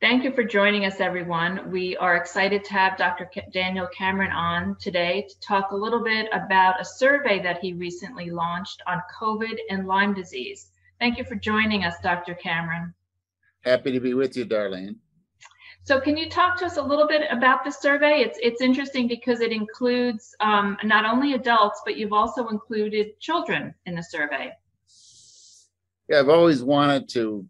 Thank you for joining us, everyone. We are excited to have Dr. Daniel Cameron on today to talk a little bit about a survey that he recently launched on COVID and Lyme disease. Thank you for joining us, Dr. Cameron. Happy to be with you, Darlene. So, can you talk to us a little bit about the survey? It's it's interesting because it includes um, not only adults, but you've also included children in the survey. Yeah, I've always wanted to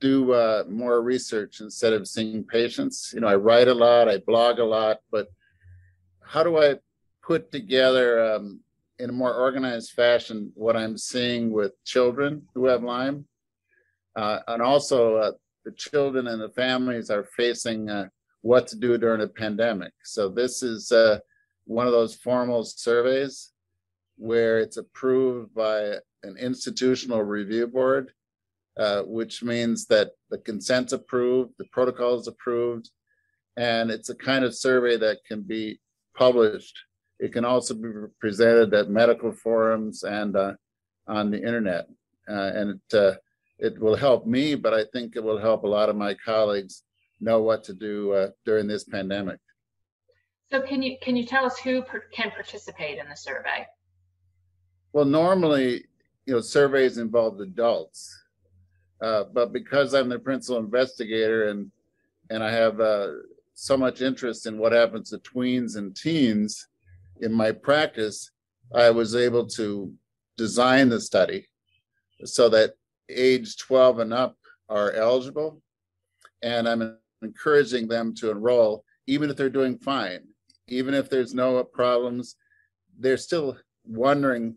do uh, more research instead of seeing patients. You know, I write a lot, I blog a lot, but how do I put together um, in a more organized fashion what I'm seeing with children who have Lyme? Uh, and also, uh, the children and the families are facing uh, what to do during a pandemic. So, this is uh, one of those formal surveys where it's approved by an institutional review board uh, which means that the consent's approved, the protocol is approved, and it's a kind of survey that can be published. It can also be presented at medical forums and uh, on the internet, uh, and it uh, it will help me, but I think it will help a lot of my colleagues know what to do uh, during this pandemic. So, can you can you tell us who per- can participate in the survey? Well, normally, you know, surveys involve adults uh, but because I'm the principal investigator and and I have uh, so much interest in what happens to tweens and teens in my practice, I was able to design the study so that age 12 and up are eligible. And I'm encouraging them to enroll, even if they're doing fine, even if there's no problems, they're still wondering,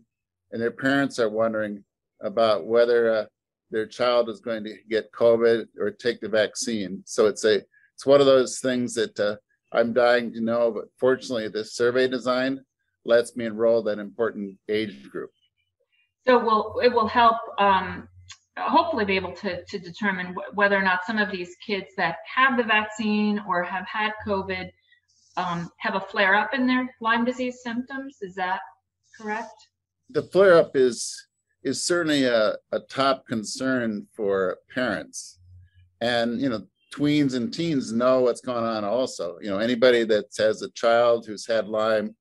and their parents are wondering about whether uh, their child is going to get COVID or take the vaccine. So it's a it's one of those things that uh, I'm dying to know. But fortunately, this survey design lets me enroll that important age group. So will it will help um, hopefully be able to to determine w- whether or not some of these kids that have the vaccine or have had COVID um, have a flare up in their Lyme disease symptoms. Is that correct? The flare up is is certainly a, a top concern for parents. And, you know, tweens and teens know what's going on also. You know, anybody that has a child who's had Lyme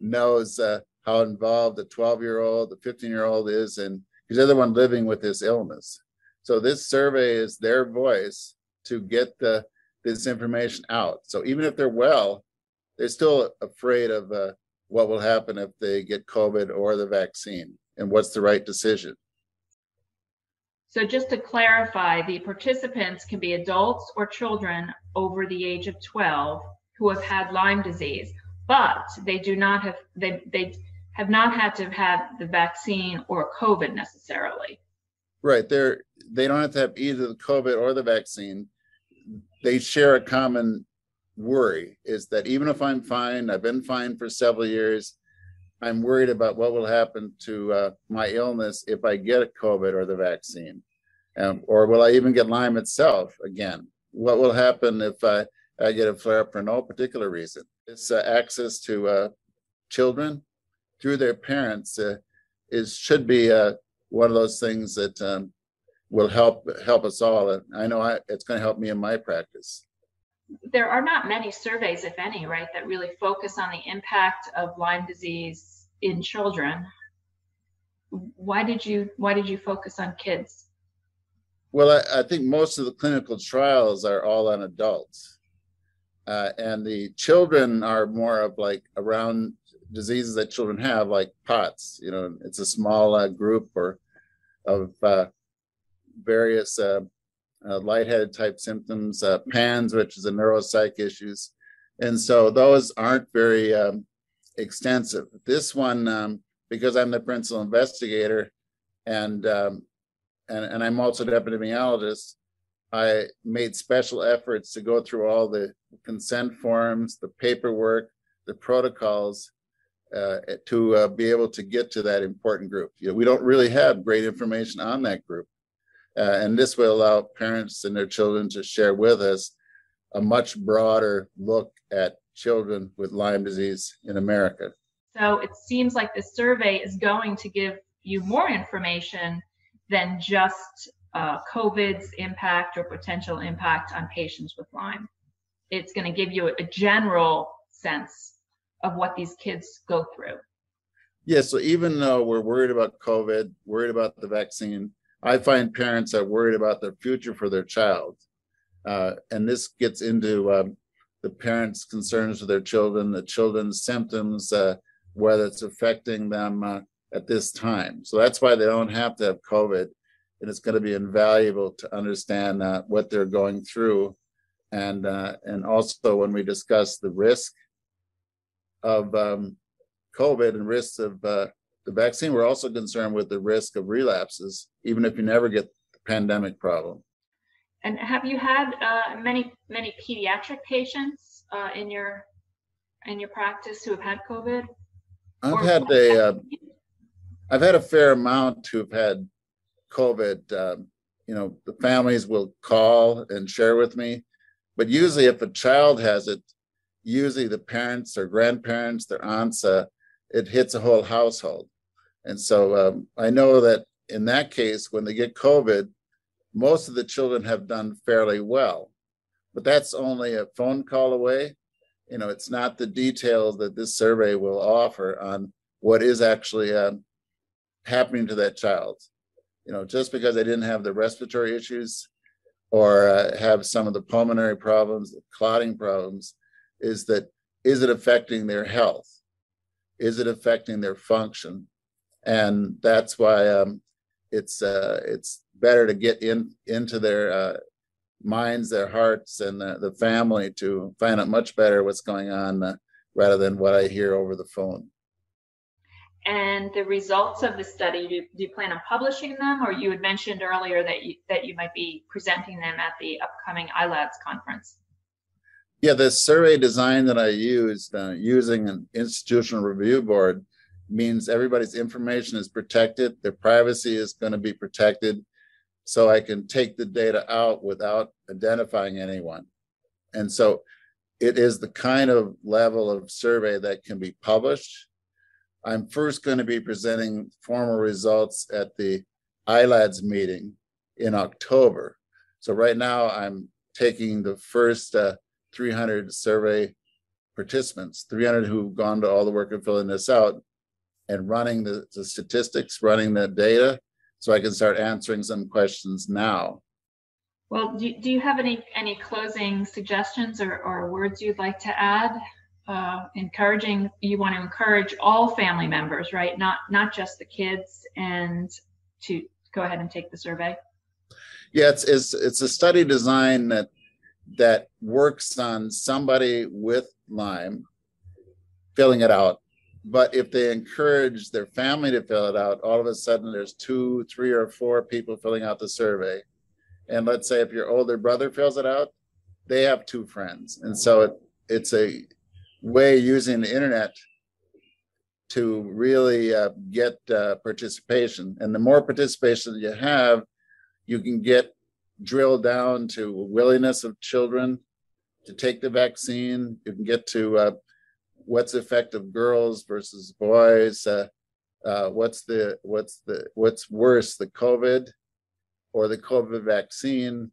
knows uh, how involved the 12 year old, the 15 year old is, and they're the one living with this illness. So this survey is their voice to get the this information out. So even if they're well, they're still afraid of uh, what will happen if they get COVID or the vaccine and what's the right decision. So just to clarify, the participants can be adults or children over the age of 12 who have had Lyme disease, but they do not have they they have not had to have the vaccine or COVID necessarily. Right. They're they don't have to have either the COVID or the vaccine. They share a common worry is that even if I'm fine, I've been fine for several years, I'm worried about what will happen to uh, my illness if I get COVID or the vaccine. Um, or will I even get Lyme itself again? What will happen if I, I get a flare up for no particular reason? This uh, access to uh, children through their parents uh, is should be uh, one of those things that um, will help help us all. I know I, it's going to help me in my practice there are not many surveys, if any, right, that really focus on the impact of Lyme disease in children. Why did you why did you focus on kids? Well, I, I think most of the clinical trials are all on adults, uh, and the children are more of like around diseases that children have, like POTS. You know, it's a small uh, group or of uh, various uh, lightheaded type symptoms, uh, PANS, which is a neuropsych issues. And so those aren't very um, extensive. This one, um, because I'm the principal investigator and, um, and, and I'm also the epidemiologist, I made special efforts to go through all the consent forms, the paperwork, the protocols uh, to uh, be able to get to that important group. You know, we don't really have great information on that group. Uh, and this will allow parents and their children to share with us a much broader look at children with Lyme disease in America. So it seems like this survey is going to give you more information than just uh, COVID's impact or potential impact on patients with Lyme. It's going to give you a general sense of what these kids go through. Yeah, so even though we're worried about COVID, worried about the vaccine, I find parents are worried about their future for their child. Uh, and this gets into um, the parents' concerns for their children, the children's symptoms, uh, whether it's affecting them uh, at this time. So that's why they don't have to have COVID. And it's going to be invaluable to understand uh, what they're going through. And, uh, and also when we discuss the risk of um, COVID and risks of uh, the vaccine, we're also concerned with the risk of relapses, even if you never get the pandemic problem. And have you had uh, many many pediatric patients uh, in your in your practice who have had COVID? I've or had a uh, I've had a fair amount who've had COVID. Um, you know, the families will call and share with me, but usually, if a child has it, usually the parents or grandparents, their aunts, uh, it hits a whole household. And so um, I know that in that case, when they get COVID, most of the children have done fairly well. But that's only a phone call away. You know, it's not the details that this survey will offer on what is actually uh, happening to that child. You know, just because they didn't have the respiratory issues or uh, have some of the pulmonary problems, the clotting problems, is that is it affecting their health? Is it affecting their function? And that's why um, it's uh, it's better to get in into their uh, minds, their hearts, and the, the, family to find out much better what's going on uh, rather than what I hear over the phone. And the results of the study, do, do, you plan on publishing them, or you had mentioned earlier that you, that you might be presenting them at the upcoming ILADS conference? Yeah, the survey design that I used uh, using an institutional review board means everybody's information is protected, their privacy is going to be protected, so I can take the data out without identifying anyone. And so it is the kind of level of survey that can be published. I'm first going to be presenting formal results at the ILADS meeting in October. So right now I'm taking the first uh, 300 survey participants, 300 who've gone to all the work of filling this out and running the, the statistics, running the data, so I can start answering some questions now. Well, do, do you have any any closing suggestions or, or words you'd like to add? Uh, encouraging you want to encourage all family members, right? Not not just the kids, and to go ahead and take the survey. Yeah, it's it's it's a study design that that works on somebody with Lyme filling it out. But if they encourage their family to fill it out, all of a sudden there's two, three, or four people filling out the survey. And let's say if your older brother fills it out, they have two friends. And so it, it's a way using the internet to really uh, get uh, participation. And the more participation you have, you can get drilled down to willingness of children to take the vaccine. You can get to uh, what's the effect of girls versus boys. Uh, uh, what's the what's the what's worse, the COVID or the COVID vaccine?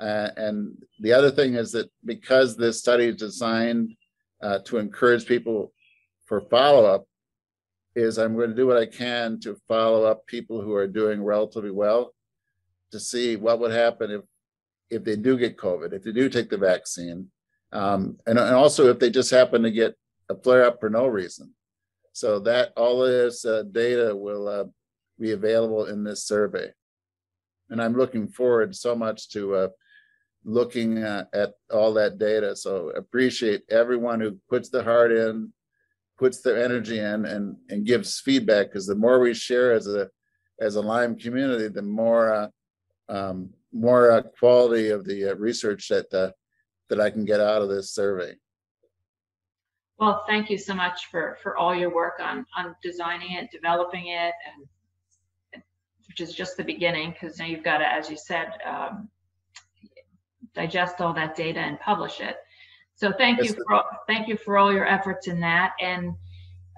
Uh, and the other thing is that because this study is designed uh, to encourage people for follow up, is I'm going to do what I can to follow up people who are doing relatively well to see what would happen if if they do get COVID, if they do take the vaccine, um, and, and also if they just happen to get a flare up for no reason. So that all of this uh, data will uh, be available in this survey. And I'm looking forward so much to uh, looking at, at all that data. So appreciate everyone who puts the heart in, puts their energy in, and and gives feedback. Because the more we share as a as a Lyme community, the more uh, um, more uh, quality of the uh, research that uh, that I can get out of this survey. Well, thank you so much for for all your work on on designing it, developing it, and which is just the beginning because now you've got to, as you said, um, digest all that data and publish it. So thank you for thank you for all your efforts in that. And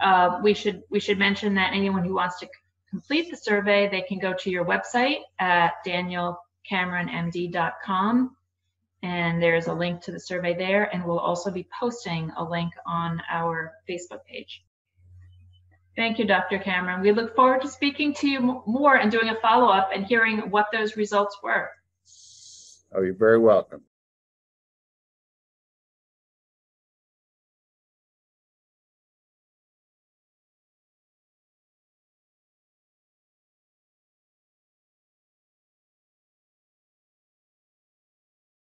uh, we should we should mention that anyone who wants to complete the survey, they can go to your website at danielcameronmd.com. And there's a link to the survey there, and we'll also be posting a link on our Facebook page. Thank you, Dr. Cameron. We look forward to speaking to you more and doing a follow-up and hearing what those results were. Oh, you're very welcome.